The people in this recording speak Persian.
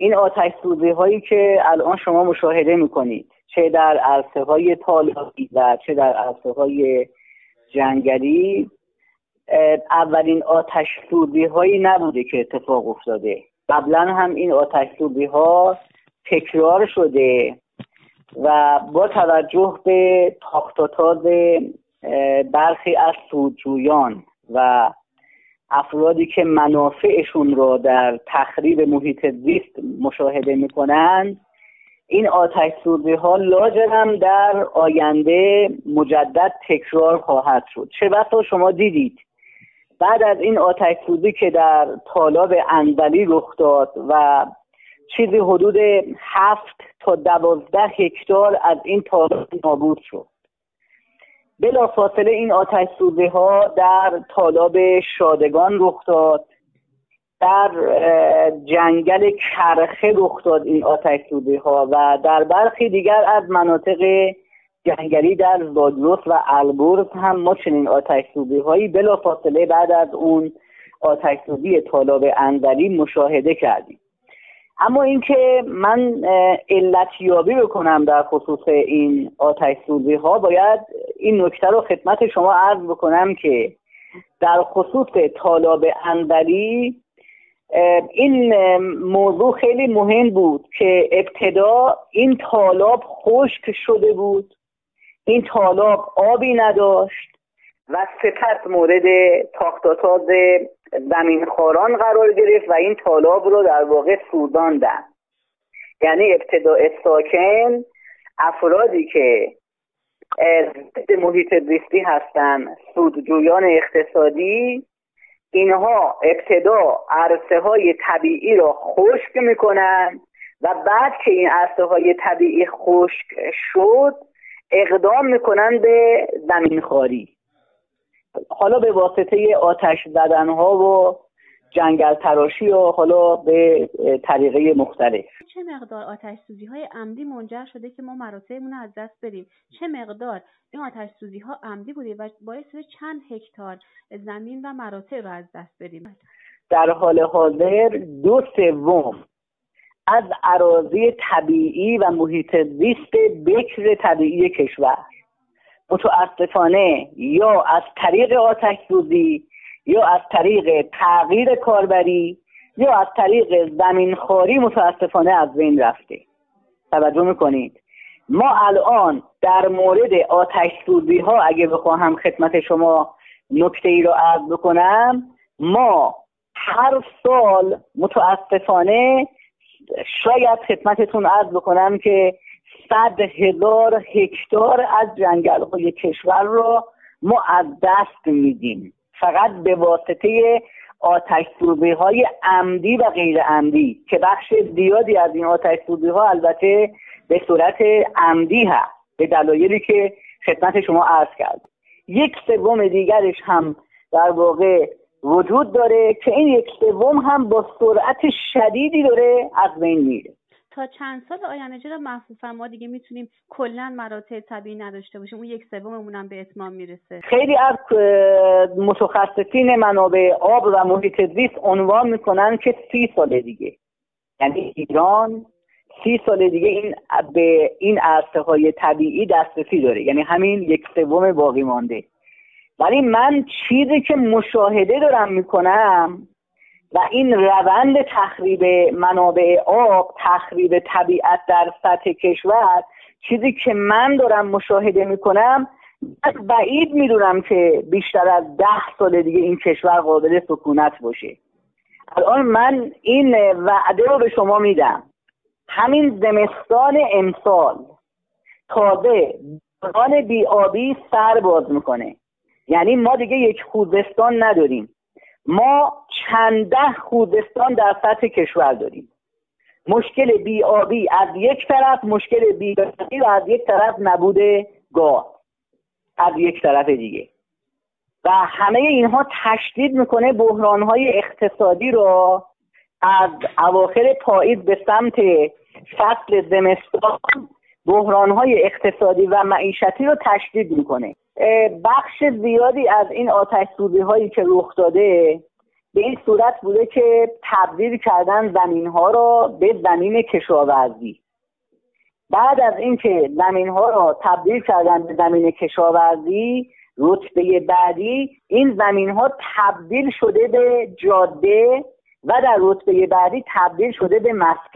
این آتش سوزی هایی که الان شما مشاهده می‌کنید چه در عرصه های و چه در عرصه های جنگلی اولین آتش سوزی هایی نبوده که اتفاق افتاده. قبلا هم این آتش سوزی ها تکرار شده و با توجه به تاختاتاز برخی از سودجویان و افرادی که منافعشون را در تخریب محیط زیست مشاهده می‌کنند این آتش سوزی ها لاجرم در آینده مجدد تکرار خواهد شد. چه بسا شما دیدید؟ بعد از این آتش سوزی که در طالاب انزلی رخ داد و چیزی حدود هفت تا دوازده هکتار از این طالاب نابود شد. بلا فاصله این آتش سوزی ها در طالاب شادگان رخ داد. در جنگل کرخه رخ داد این آتش سوزی ها و در برخی دیگر از مناطق جنگلی در زاگرس و البرز هم ما چنین آتش سوزی هایی بلا فاصله بعد از اون آتش سوزی طالاب انزلی مشاهده کردیم. اما اینکه من علت یابی بکنم در خصوص این آتش سوزی ها باید این نکته رو خدمت شما عرض بکنم که در خصوص طالاب انزلی این موضوع خیلی مهم بود که ابتدا این طالاب خشک شده بود این طالاب آبی نداشت و سپس مورد تاختاتاز زمین خاران قرار گرفت و این طالاب رو در واقع سوزاندن یعنی ابتدا ساکن افرادی که محیط زیستی هستند سودجویان اقتصادی اینها ابتدا عرصه های طبیعی را خشک می‌کنن و بعد که این عرصه های طبیعی خشک شد اقدام می‌کنن به زمین خاری حالا به واسطه آتش زدن ها و جنگل تراشی و حالا به طریقه مختلف. چه مقدار آتش سوزی های عمدی منجر شده که ما مراتعمون از دست بریم چه مقدار؟ این آتش سوزی ها عمدی بوده و باعث چند هکتار زمین و مراتع رو از دست بریم در حال حاضر دو سوم از عراضی طبیعی و محیط زیست بکر طبیعی کشور. متاسفانه یا از طریق آتش سوزی یا از طریق تغییر کاربری یا از طریق زمینخواری متاسفانه از بین رفته. توجه می‌کنید. ما الان در مورد آتش سوزی ها اگه بخواهم خدمت شما نکته ای رو عرض بکنم ما هر سال متاسفانه شاید خدمتتون عرض بکنم که صد هزار هکتار از جنگل های کشور را ما از دست میدیم. فقط به واسطه آتش سوزی های عمدی و غیر عمدی که بخش زیادی از این آتش سوزی ها البته به صورت عمدی هست به دلایلی که خدمت شما عرض کرد یک سوم دیگرش هم در واقع وجود داره که این یک سوم هم با سرعت شدیدی داره از بین میره. تا چند سال آینده چرا محفوظا ما دیگه می‌تونیم کلا مراتع طبیعی نداشته باشیم. اون یک سوممون هم به اتمام می‌رسه. خیلی از متخصصین منابع آب و محیط زیست عنوان می‌کنن که سی سال دیگه. یعنی ایران سی سال دیگه این به این عرصه های طبیعی دسترسی داره. یعنی همین یک سوم باقی مانده. ولی من چیزی که مشاهده دارم می‌کنم و این روند تخریب منابع آب تخریب طبیعت در سطح کشور چیزی که من دارم مشاهده می‌کنم بعید می‌دونم که بیشتر از ده سال دیگه این کشور قابل سکونت باشه. الان من این وعده رو به شما میدم. همین زمستان امسال تازه دوران بیابی سر باز می‌کنه. یعنی ما دیگه یک خوزستان نداریم. ما چنده خوزستان در سطح کشور داریم. مشکل بیابی از یک طرف مشکل بیابی و از یک طرف نبود گاز. از یک طرف دیگه. و همه اینها تشدید می‌کنه بحرانهای اقتصادی رو از اواخر پاییز به سمت فصل زمستان بحرانهای اقتصادی و معیشتی رو تشدید می‌کنه. بخش زیادی از این آتش هایی که رخ داده به این صورت بوده که تبدیل کردن زمین ها را به زمین کشاورزی. بعد از اینکه زمین ها را تبدیل کردن به زمین کشاورزی رتبه بعدی این زمین ها تبدیل شده به جاده و در رتبه بعدی تبدیل شده به مسکن.